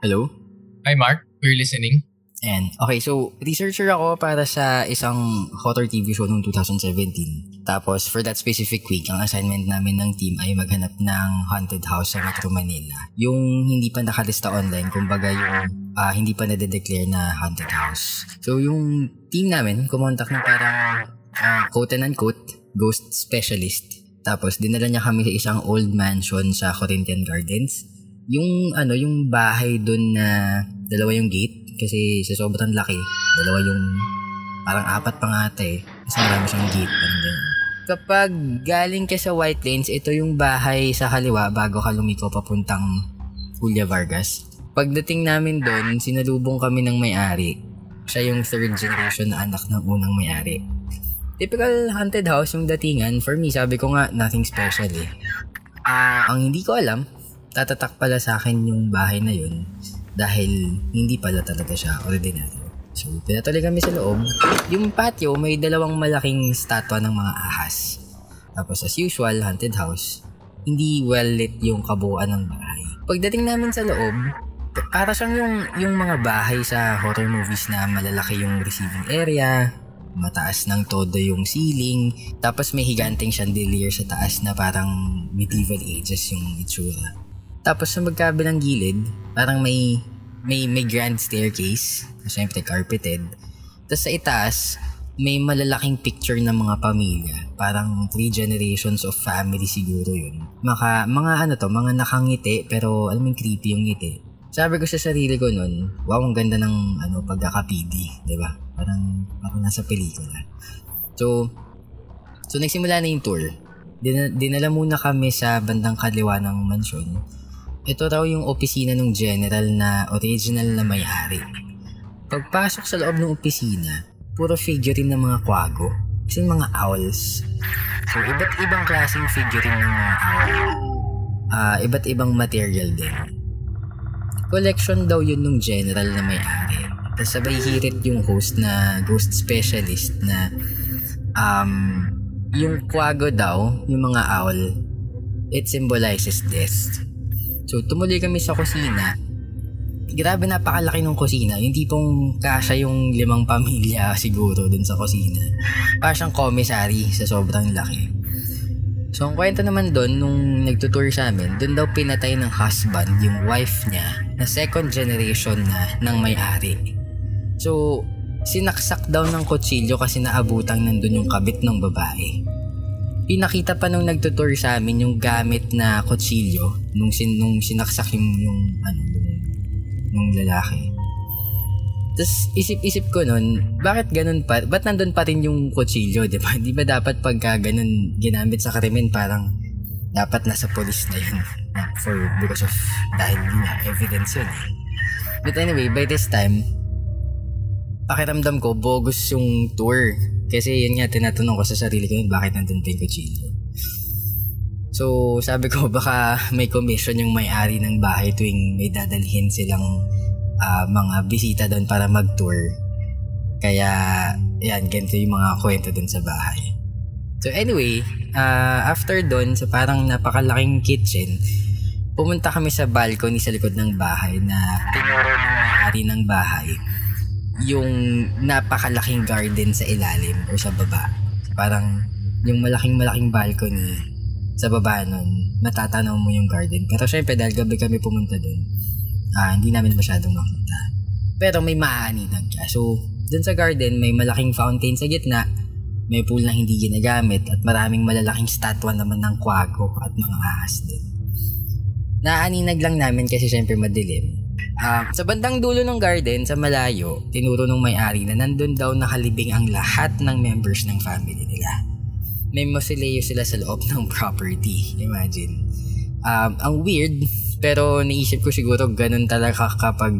Hello? Hi Mark, we're listening. And, okay, so, researcher ako para sa isang horror TV show noong 2017. Tapos, for that specific week, ang assignment namin ng team ay maghanap ng haunted house sa Metro Manila. Yung hindi pa nakalista online, kumbaga yung uh, hindi pa nade-declare na haunted house. So, yung team namin, kumontak na parang uh, quote and unquote, ghost specialist. Tapos, dinala niya kami sa isang old mansion sa Corinthian Gardens. Yung, ano, yung bahay doon na dalawa yung gate, kasi sa sobrang laki, dalawa yung parang apat pa nga ata eh. Kasi marami siyang gate. Parang ganyan. Kapag galing ka sa White Plains, ito yung bahay sa kaliwa bago ka lumiko papuntang Julia Vargas. Pagdating namin doon, sinalubong kami ng may-ari. Siya yung third generation na anak ng unang may-ari. Typical haunted house yung datingan. For me, sabi ko nga, nothing special eh. Uh, ang hindi ko alam, tatatak pala sa akin yung bahay na yun dahil hindi pala talaga siya ordinaryo. So, pinatuloy kami sa loob. Yung patio, may dalawang malaking statwa ng mga ahas. Tapos, as usual, haunted house, hindi well lit yung kabuuan ng bahay. Pagdating namin sa loob, para siyang yung, yung mga bahay sa horror movies na malalaki yung receiving area, mataas ng todo yung ceiling, tapos may higanting chandelier sa taas na parang medieval ages yung itsura. Tapos sa magkabilang gilid, parang may may may grand staircase, na syempre carpeted. Tapos sa itaas, may malalaking picture ng mga pamilya. Parang three generations of family siguro yun. Maka, mga ano to, mga nakangiti pero alam mo creepy yung ngiti. Sabi ko sa sarili ko nun, wow, ang ganda ng ano, pagkakapidi, di ba? Parang, parang nasa pelikula. So, so nagsimula na yung tour. Din- dinala muna kami sa bandang kaliwa ng mansyon ito raw yung opisina ng general na original na may-ari. Pagpasok sa loob ng opisina, puro figurine ng mga kwago. Kasi mga owls. So, iba't ibang klaseng figurine ng mga owl. Uh, iba't ibang material din. Collection daw yun ng general na may-ari. Tapos sabay hirit yung host na ghost specialist na um, yung kwago daw, yung mga owl, it symbolizes death. So, tumuloy kami sa kusina. Grabe napakalaki ng kusina. Yung tipong kasya yung limang pamilya siguro dun sa kusina. Para siyang commissary sa sobrang laki. So, ang kwento naman doon, nung nagtutour sa amin, doon daw pinatay ng husband yung wife niya na second generation na ng may-ari. So, sinaksak daw ng kutsilyo kasi naabutang nandun yung kabit ng babae pinakita pa nung nagtutour sa amin yung gamit na kutsilyo nung, sin, nung sinaksak yung, yung ano, yung lalaki. Tapos isip-isip ko nun, bakit ganun pa? Ba't nandun pa rin yung kutsilyo, di ba? Di ba dapat pagka ganun ginamit sa krimen, parang dapat nasa police na yun. For, because of, dahil yun evidence yun. But anyway, by this time, pakiramdam ko, bogus yung tour. Kasi yun nga, tinatanong ko sa sarili ko yun, bakit nandun pa yung kutsilyo. So, sabi ko, baka may commission yung may-ari ng bahay tuwing may dadalhin silang uh, mga bisita doon para mag-tour. Kaya, yan, ganito yung mga kwento doon sa bahay. So anyway, uh, after doon, sa parang napakalaking kitchen, pumunta kami sa balcony sa likod ng bahay na tinuro ng may-ari ng bahay yung napakalaking garden sa ilalim or sa baba. Parang yung malaking malaking balcony sa baba nun, matatanaw mo yung garden. Pero syempre dahil gabi kami pumunta dun, ah, hindi namin masyadong makita. Pero may maaanitan ka. So, dun sa garden, may malaking fountain sa gitna, may pool na hindi ginagamit, at maraming malalaking statwa naman ng kwago at mga ahas din. Naaninag lang namin kasi syempre madilim. Uh, sa bandang dulo ng garden, sa malayo, tinuro ng may-ari na nandun daw nakalibing ang lahat ng members ng family nila. May mausoleo sila sa loob ng property. Imagine. Um, ang weird, pero naisip ko siguro ganun talaga kapag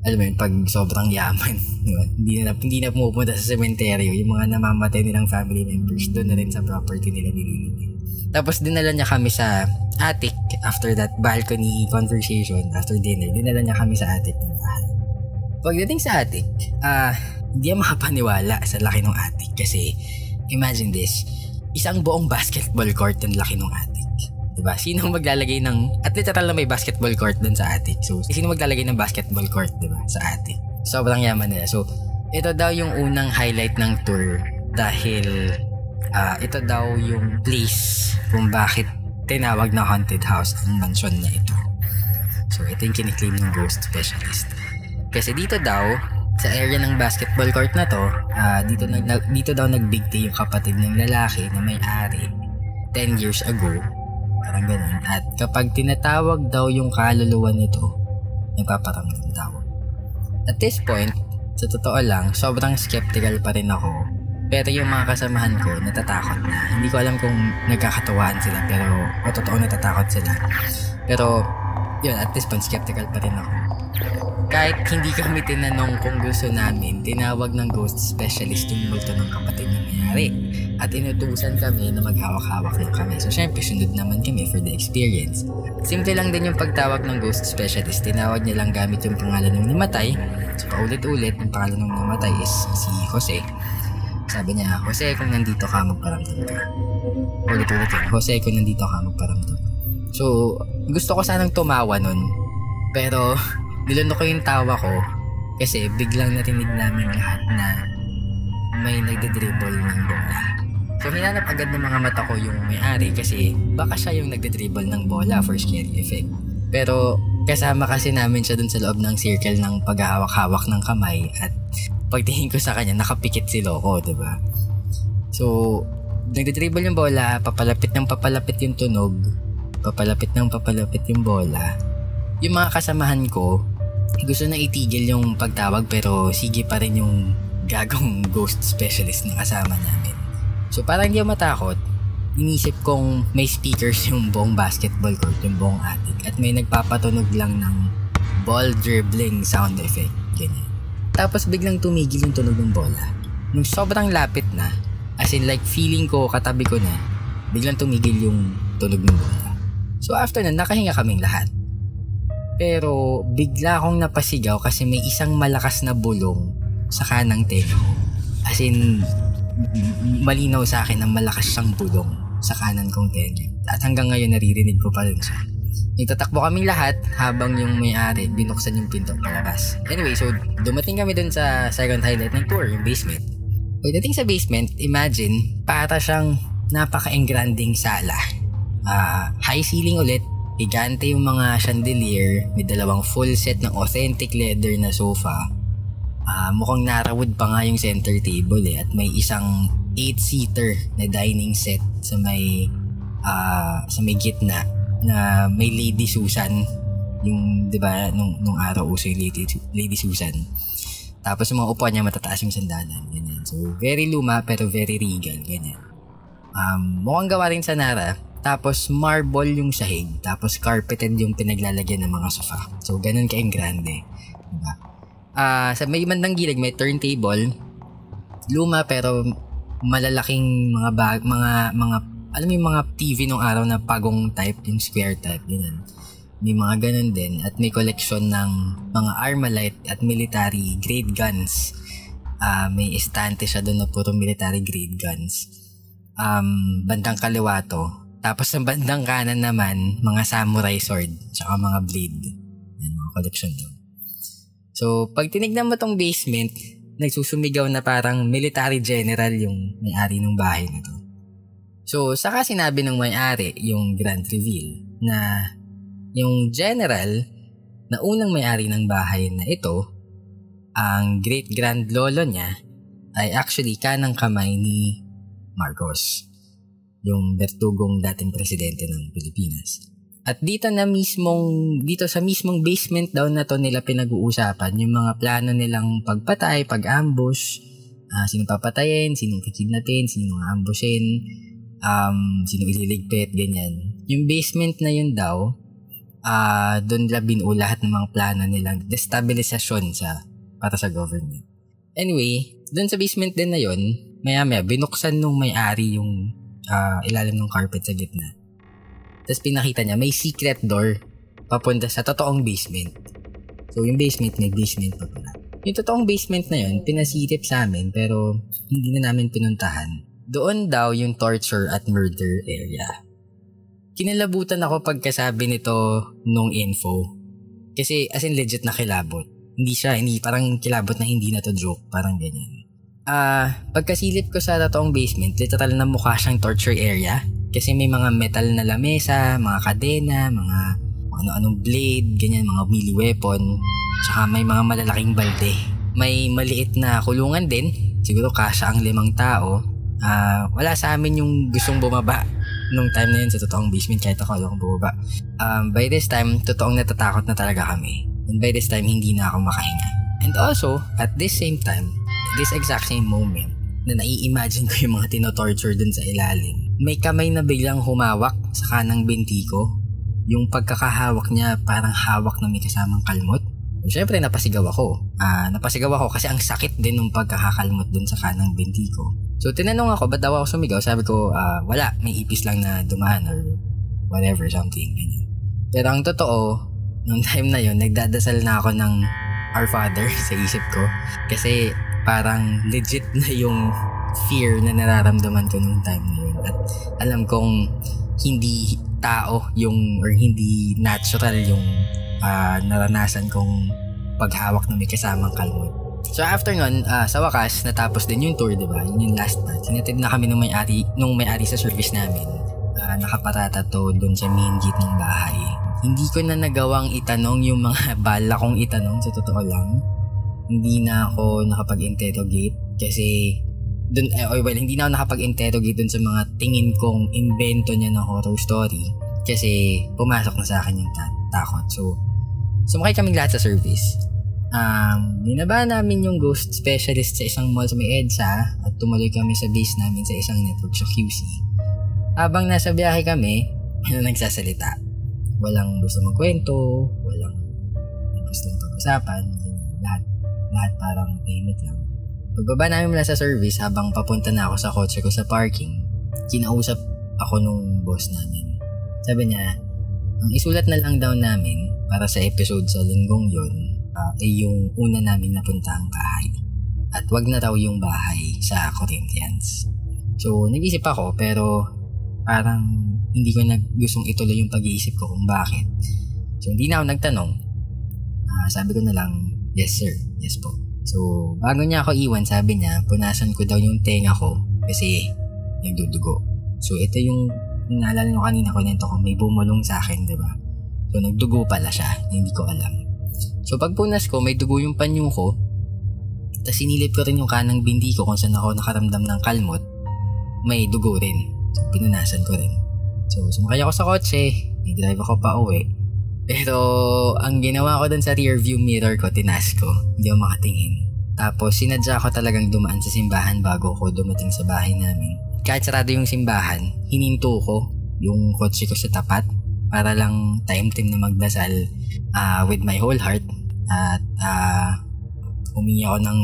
alam mo yun, pag sobrang yaman. Hindi na, hindi na pumupunta sa sementeryo. Yung mga namamatay nilang family members, doon na rin sa property nila nililibing. Tapos dinala niya kami sa attic after that balcony conversation after dinner. Dinala niya kami sa attic ng bahay. Pagdating sa attic, ah, uh, hindi makapaniwala sa laki ng attic kasi imagine this, isang buong basketball court ang laki ng attic. Diba? Sino maglalagay ng, at literal na may basketball court dun sa attic. So, sino maglalagay ng basketball court, diba? Sa attic. Sobrang yaman nila. So, ito daw yung unang highlight ng tour dahil uh, ito daw yung place kung bakit tinawag na haunted house ang mansion na ito. So, ito yung kiniklaim ng ghost specialist. Kasi dito daw, sa area ng basketball court na to, uh, dito, nag, dito daw nagbigti yung kapatid ng lalaki na may-ari 10 years ago Parang ganun. At kapag tinatawag daw yung kaluluwa nito, nagpaparamdam daw. At this point, sa totoo lang, sobrang skeptical pa rin ako. Pero yung mga kasamahan ko, natatakot na. Hindi ko alam kung nagkakatawaan sila, pero o totoo natatakot sila. Pero, yun, at this point, skeptical pa rin ako. Kahit hindi kami tinanong kung gusto namin, tinawag ng ghost specialist yung multo ng kapatid ng mayari. At inutusan kami na maghawak-hawak lang kami. So syempre, sunod naman kami for the experience. Simple lang din yung pagtawag ng ghost specialist. Tinawag niya lang gamit yung pangalan ng namatay. So paulit-ulit, yung pangalan ng namatay is si Jose. Sabi niya, Jose, kung nandito ka, magparamdam ka. Ulit-ulit yun, Jose, kung nandito ka, magparamdam. So, gusto ko sanang tumawa nun. Pero, nilunok ko yung tawa ko kasi biglang narinig namin lahat na may nagde-dribble ng bola. So hinanap agad ng mga mata ko yung may-ari kasi baka siya yung nagde-dribble ng bola for scary effect. Pero kasama kasi namin siya dun sa loob ng circle ng paghahawak-hawak ng kamay at pagtingin ko sa kanya nakapikit si Loco, di ba? So, nagde-dribble yung bola, papalapit ng papalapit yung tunog, papalapit ng papalapit yung bola. Yung mga kasamahan ko, gusto na itigil yung pagtawag pero sige pa rin yung gagong ghost specialist na kasama namin. So para hindi ako matakot, inisip kong may speakers yung buong basketball court, yung buong attic at may nagpapatunog lang ng ball dribbling sound effect. Ganyan. Tapos biglang tumigil yung tunog ng bola. Nung sobrang lapit na, as in like feeling ko katabi ko na, biglang tumigil yung tunog ng bola. So after na, nakahinga kaming lahat. Pero bigla akong napasigaw kasi may isang malakas na bulong sa kanang tenga. As in, malinaw sa akin na malakas siyang bulong sa kanan kong tenga. At hanggang ngayon naririnig ko pa rin siya. Nagtatakbo kaming lahat habang yung may-ari binuksan yung pinto palabas. Anyway, so dumating kami dun sa second highlight ng tour, yung basement. Pagdating sa basement, imagine, para siyang napaka-engranding sala. Uh, high ceiling ulit, Higante yung mga chandelier, may dalawang full set ng authentic leather na sofa. Uh, mukhang narawood pa nga yung center table eh, at may isang 8-seater na dining set sa may uh, sa may gitna na may Lady Susan yung 'di ba nung nung araw uso yung Lady, Lady Susan. Tapos yung mga upuan niya matataas yung sandalan, ganyan. So very luma pero very regal, ganyan. Um, mukhang gawa rin sa Nara tapos marble yung sahig. Tapos carpeted yung pinaglalagyan ng mga sofa. So ganun kaing grande. Diba? Uh, sa may bandang gilid may turntable. Luma pero malalaking mga bag, mga mga alam mo yung mga TV nung araw na pagong type, yung square type, ganun. May mga ganun din at may collection ng mga Armalite at military grade guns. Uh, may estante siya doon na puro military grade guns. Um, bandang kaliwa to, tapos sa bandang kanan naman, mga samurai sword, tsaka mga blade. Yan, mga collection doon. So, pag tinignan mo tong basement, nagsusumigaw na parang military general yung may-ari ng bahay na to. So, saka sinabi ng may-ari, yung grand reveal, na yung general na unang may-ari ng bahay na ito, ang great grand lolo niya, ay actually kanang kamay ni Marcos yung bertugong dating presidente ng Pilipinas. At dito na mismong, dito sa mismong basement daw na to nila pinag-uusapan yung mga plano nilang pagpatay, pag-ambush, uh, sino papatayin, sino kikidnapin, sino ambushin, um, sino ililigpit, ganyan. Yung basement na yun daw, uh, doon nila binuo lahat ng mga plano nilang destabilisasyon sa, para sa government. Anyway, doon sa basement din na yun, maya maya, binuksan nung may-ari yung uh, ilalim ng carpet sa gitna. Tapos pinakita niya, may secret door papunta sa totoong basement. So, yung basement, may basement pa pala. Yung totoong basement na yun, pinasilip sa amin pero hindi na namin pinuntahan. Doon daw yung torture at murder area. kinalabutan ako pagkasabi nito nung info. Kasi as in legit na kilabot. Hindi siya, hindi parang kilabot na hindi na to joke. Parang ganyan. Ah, uh, pagkasilip ko sa totoong basement, literal na mukha siyang torture area. Kasi may mga metal na lamesa, mga kadena, mga ano-anong blade, ganyan, mga melee weapon. Tsaka may mga malalaking balde. May maliit na kulungan din. Siguro kasha ang limang tao. Uh, wala sa amin yung gustong bumaba nung time na yun sa totoong basement kahit ako ayokong bumaba. Um, by this time, totoong natatakot na talaga kami. And by this time, hindi na ako makahinga. And also, at this same time, this exact same moment, na nai-imagine ko yung mga tinotorture dun sa ilalim. May kamay na biglang humawak sa kanang binti ko. Yung pagkakahawak niya parang hawak na may kasamang kalmot. Siyempre, napasigaw ako. Uh, napasigaw ako kasi ang sakit din ng pagkakakalmot dun sa kanang binti ko. So, tinanong ako, ba't daw ako sumigaw? Sabi ko, uh, wala, may ipis lang na dumaan or whatever, something. Ganyan. Pero ang totoo, nung time na yon nagdadasal na ako ng Our Father sa isip ko. Kasi parang legit na yung fear na nararamdaman ko nung time na yun. At alam kong hindi tao yung or hindi natural yung uh, naranasan kong paghawak na may kasamang kalmot. So after nun, uh, sa wakas, natapos din yung tour, di ba? Yun yung last part. Sinatid na kami nung may-ari, nung may-ari sa service namin. Uh, nakaparata to doon sa main gate ng bahay. Hindi ko na nagawang itanong yung mga bala kong itanong, sa totoo lang. Hindi na ako nakapag-interrogate kasi dun, eh, well, hindi na ako nakapag-interrogate dun sa mga tingin kong invento niya ng horror story kasi pumasok na sa akin yung ta- takot. So, sumakay kaming lahat sa service Um, binaba namin yung ghost specialist sa isang mall sa may EDSA at tumuloy kami sa base namin sa isang network sa QC. Habang nasa biyahe kami, ano nagsasalita. Walang gusto magkwento, walang gustong pag-usapan, lahat, lahat parang tahimik lang. Pagbaba namin mula sa service habang papunta na ako sa kotse ko sa parking, kinausap ako nung boss namin. Sabi niya, ang isulat na lang daw namin para sa episode sa linggong yon uh, ay yung una namin napunta ang bahay. At wag na raw yung bahay sa Corinthians. So, nag-isip ako pero parang hindi ko na gustong ituloy yung pag-iisip ko kung bakit. So, hindi na ako nagtanong. Uh, sabi ko na lang, yes sir, yes po. So, bago niya ako iwan, sabi niya, punasan ko daw yung tenga ko kasi nagdudugo. So, ito yung naalala nyo kanina ko nito ko may bumulong sa akin, di ba? So, nagdugo pala siya, hindi ko alam. So pagpunas ko, may dugo yung panyo ko. Tapos sinilip ko rin yung kanang bindi ko kung saan ako nakaramdam ng kalmot. May dugo rin. So pinunasan ko rin. So sumakay ako sa kotse. Nag-drive ako pa uwi. Pero ang ginawa ko dun sa rear view mirror ko, tinas ko. Hindi ako makatingin. Tapos sinadya ko talagang dumaan sa simbahan bago ko dumating sa bahay namin. Kahit sarado yung simbahan, hininto ko yung kotse ko sa tapat para lang time team na magdasal uh, with my whole heart at uh, humingi ako ng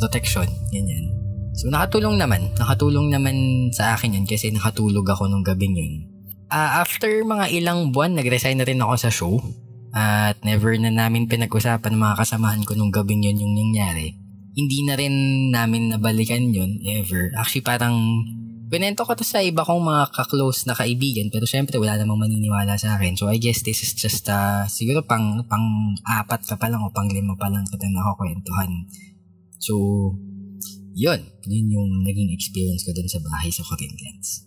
protection, ganyan. So nakatulong naman, nakatulong naman sa akin yun kasi nakatulog ako nung gabing yun. Uh, after mga ilang buwan, nag-resign na rin ako sa show at never na namin pinag-usapan ng mga kasamahan ko nung gabing yun yung nangyari. Hindi na rin namin nabalikan yun ever. Actually parang Pinento ko to sa iba kong mga ka-close na kaibigan pero syempre wala namang maniniwala sa akin. So I guess this is just uh, siguro pang pang apat ka pa lang o pang lima pa lang kita nakakwentuhan. So yun, yun yung naging experience ko dun sa bahay sa Corinthians.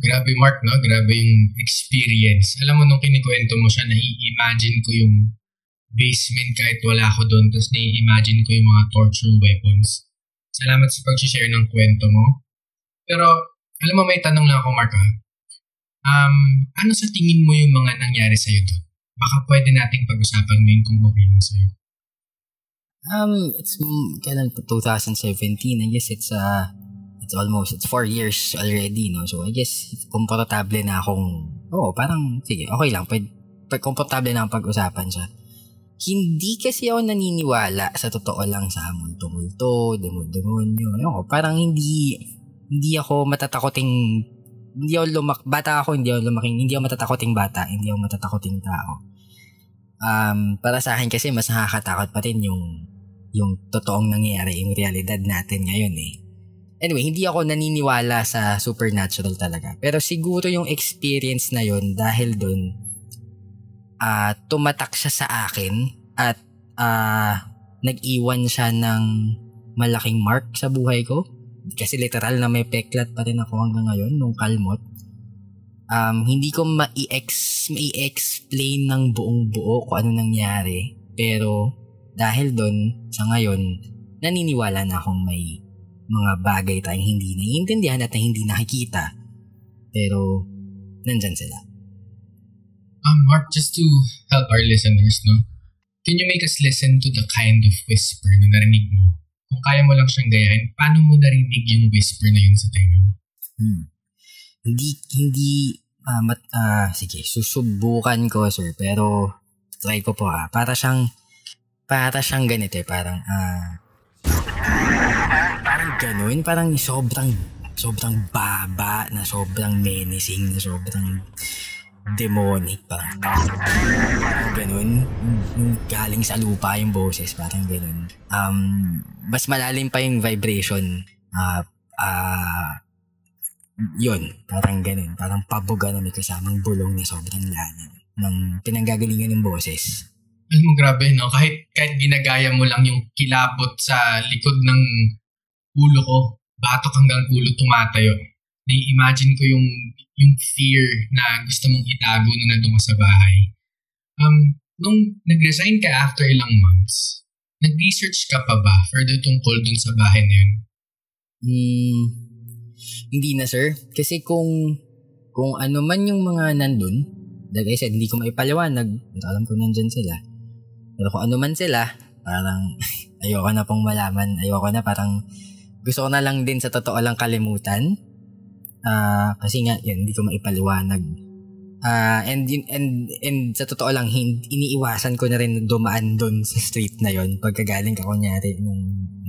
Grabe Mark, no? Grabe yung experience. Alam mo, nung kinikwento mo siya, nai-imagine ko yung basement kahit wala ako doon. Tapos nai-imagine ko yung mga torture weapons. Salamat sa pag-share ng kwento mo. Pero alam mo, may tanong lang ako, Mark. Ha? Um, ano sa tingin mo yung mga nangyari sa'yo doon? Baka pwede nating pag-usapan ngayon kung okay lang sa'yo. Um, it's kailan 2017. I guess it's uh it's almost it's four years already, no? So I guess komportable na akong oh, parang sige, okay lang. Pwede, pag komportable na ang pag-usapan siya. Hindi kasi ako naniniwala sa totoo lang sa multo-multo, demon-demonyo. Ano, parang hindi hindi ako matatakoting hindi ako lumak bata ako hindi ako lumaking hindi ako matatakoting bata hindi ako matatakoting tao um para sa akin kasi mas nakakatakot pa rin yung yung totoong nangyayari yung realidad natin ngayon eh Anyway, hindi ako naniniwala sa supernatural talaga. Pero siguro yung experience na yon dahil doon, uh, tumatak siya sa akin at uh, nag-iwan siya ng malaking mark sa buhay ko. Kasi literal na may peklat pa rin ako hanggang ngayon nung kalmot. Um, hindi ko ma-ex, ma-explain ng buong buo kung ano nangyari. Pero dahil doon, sa ngayon, naniniwala na akong may mga bagay tayong hindi naiintindihan at na hindi nakikita. Pero, nandyan sila. Um, Mark, just to help our listeners, no? Can you make us listen to the kind of whisper na narinig mo? Kung kaya mo lang siyang gayahin, paano mo narinig yung whisper na yun sa tenga mo? Hmm. Hindi, hindi, uh, mat, uh, sige, susubukan ko, sir. Pero, try ko po, ah. Para siyang, para siyang ganito, eh. Parang, ah, parang ganun. Parang sobrang, sobrang baba na sobrang menacing na sobrang demonic parang. Parang ganun yung galing sa lupa yung boses parang ganun. Um mas malalim pa yung vibration. Uh, uh, yun parang ganun. Parang pabuga na may kasamang bulong na sobrang lalim ng pinanggagalingan ng boses. Alam mo grabe no? Kahit kahit ginagaya mo lang yung kilabot sa likod ng ulo ko batok hanggang ulo tumatayo nai-imagine ko yung yung fear na gusto mong itago na nandun sa bahay. Um, nung nag-resign ka after ilang months, nag-research ka pa ba further tungkol dun sa bahay na yun? Hmm, hindi na sir. Kasi kung kung ano man yung mga nandun, like I said, hindi ko maipaliwanag. Pero alam ko nandyan sila. Pero kung ano man sila, parang ayoko na pong malaman. Ayoko na parang gusto ko na lang din sa totoo lang kalimutan Uh, kasi nga, yan, hindi ko maipaliwanag. Uh, and, and, and sa totoo lang, hindi, iniiwasan ko na rin dumaan doon sa street na yon pagkagaling ka kunyari ng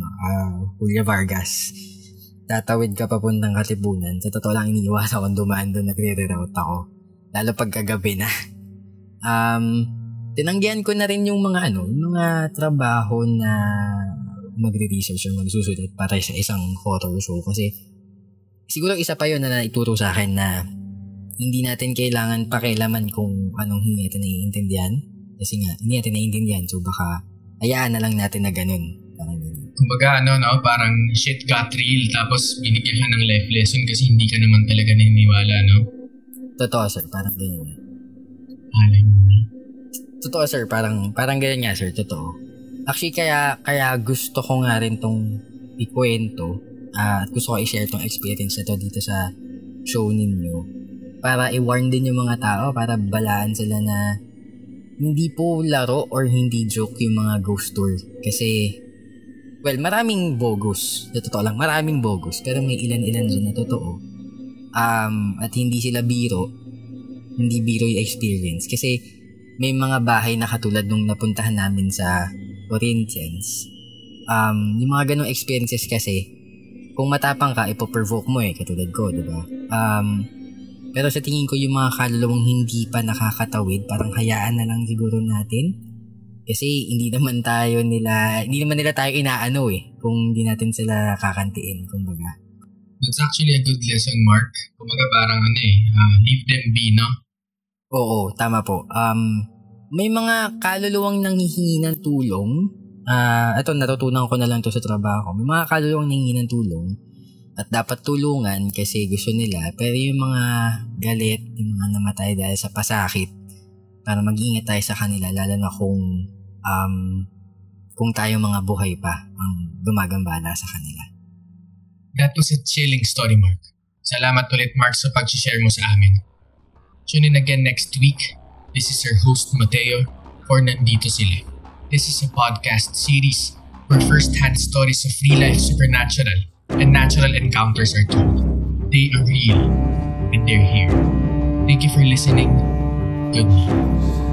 uh, Julia Vargas. Tatawid ka papuntang Katipunan. Sa totoo lang, iniiwasan ko dumaan doon, nagre-reroute ako. Lalo pagkagabi na. Um, tinanggihan ko na rin yung mga ano, yung mga trabaho na magre-research or magsusulat para sa isang horror show kasi siguro isa pa yun na naituro sa akin na hindi natin kailangan pakialaman kung anong hindi natin naiintindihan. Kasi nga, hindi natin naiintindihan. So baka, hayaan na lang natin na ganun. Parang ganun. Kumbaga, ano, no, parang shit got real. Tapos binigyan ka ng life lesson kasi hindi ka naman talaga naniniwala, no? Totoo, sir. Parang ganun. Alay mo na. Totoo, sir. Parang, parang ganyan nga, sir. Totoo. Actually, kaya, kaya gusto ko nga rin tong ikwento uh, at gusto ko i-share tong experience na to dito sa show ninyo para i-warn din yung mga tao para balaan sila na hindi po laro or hindi joke yung mga ghost tour. Kasi well maraming bogus. Na totoo lang maraming bogus. Pero may ilan-ilan dyan na totoo. Um, at hindi sila biro. Hindi biro yung experience. Kasi may mga bahay na katulad nung napuntahan namin sa Corinthians um, yung mga ganong experiences kasi kung matapang ka, ipoprovoke mo eh, katulad ko, di ba? Um, pero sa tingin ko yung mga kaluluwang hindi pa nakakatawid, parang hayaan na lang siguro natin. Kasi hindi naman tayo nila, hindi naman nila tayo inaano eh, kung hindi natin sila kakantiin, kumbaga. That's actually a good lesson, Mark. Kumbaga parang ano eh, uh, leave them be, no? Oo, tama po. Um, may mga kaluluwang nanghihingi ng tulong ah, uh, ito natutunan ko na lang to sa trabaho. May mga kaluluwang nangingi ng tulong at dapat tulungan kasi gusto nila. Pero yung mga galit, yung mga namatay dahil sa pasakit, para mag-ingat tayo sa kanila, lalo na kung um, kung tayo mga buhay pa ang gumagambala sa kanila. That was a chilling story, Mark. Salamat ulit, Mark, sa pag-share mo sa amin. Tune in again next week. This is your host, Mateo, for Nandito Sila. This is a podcast series where first-hand stories of real life supernatural and natural encounters are told. They are real and they're here. Thank you for listening. Good night.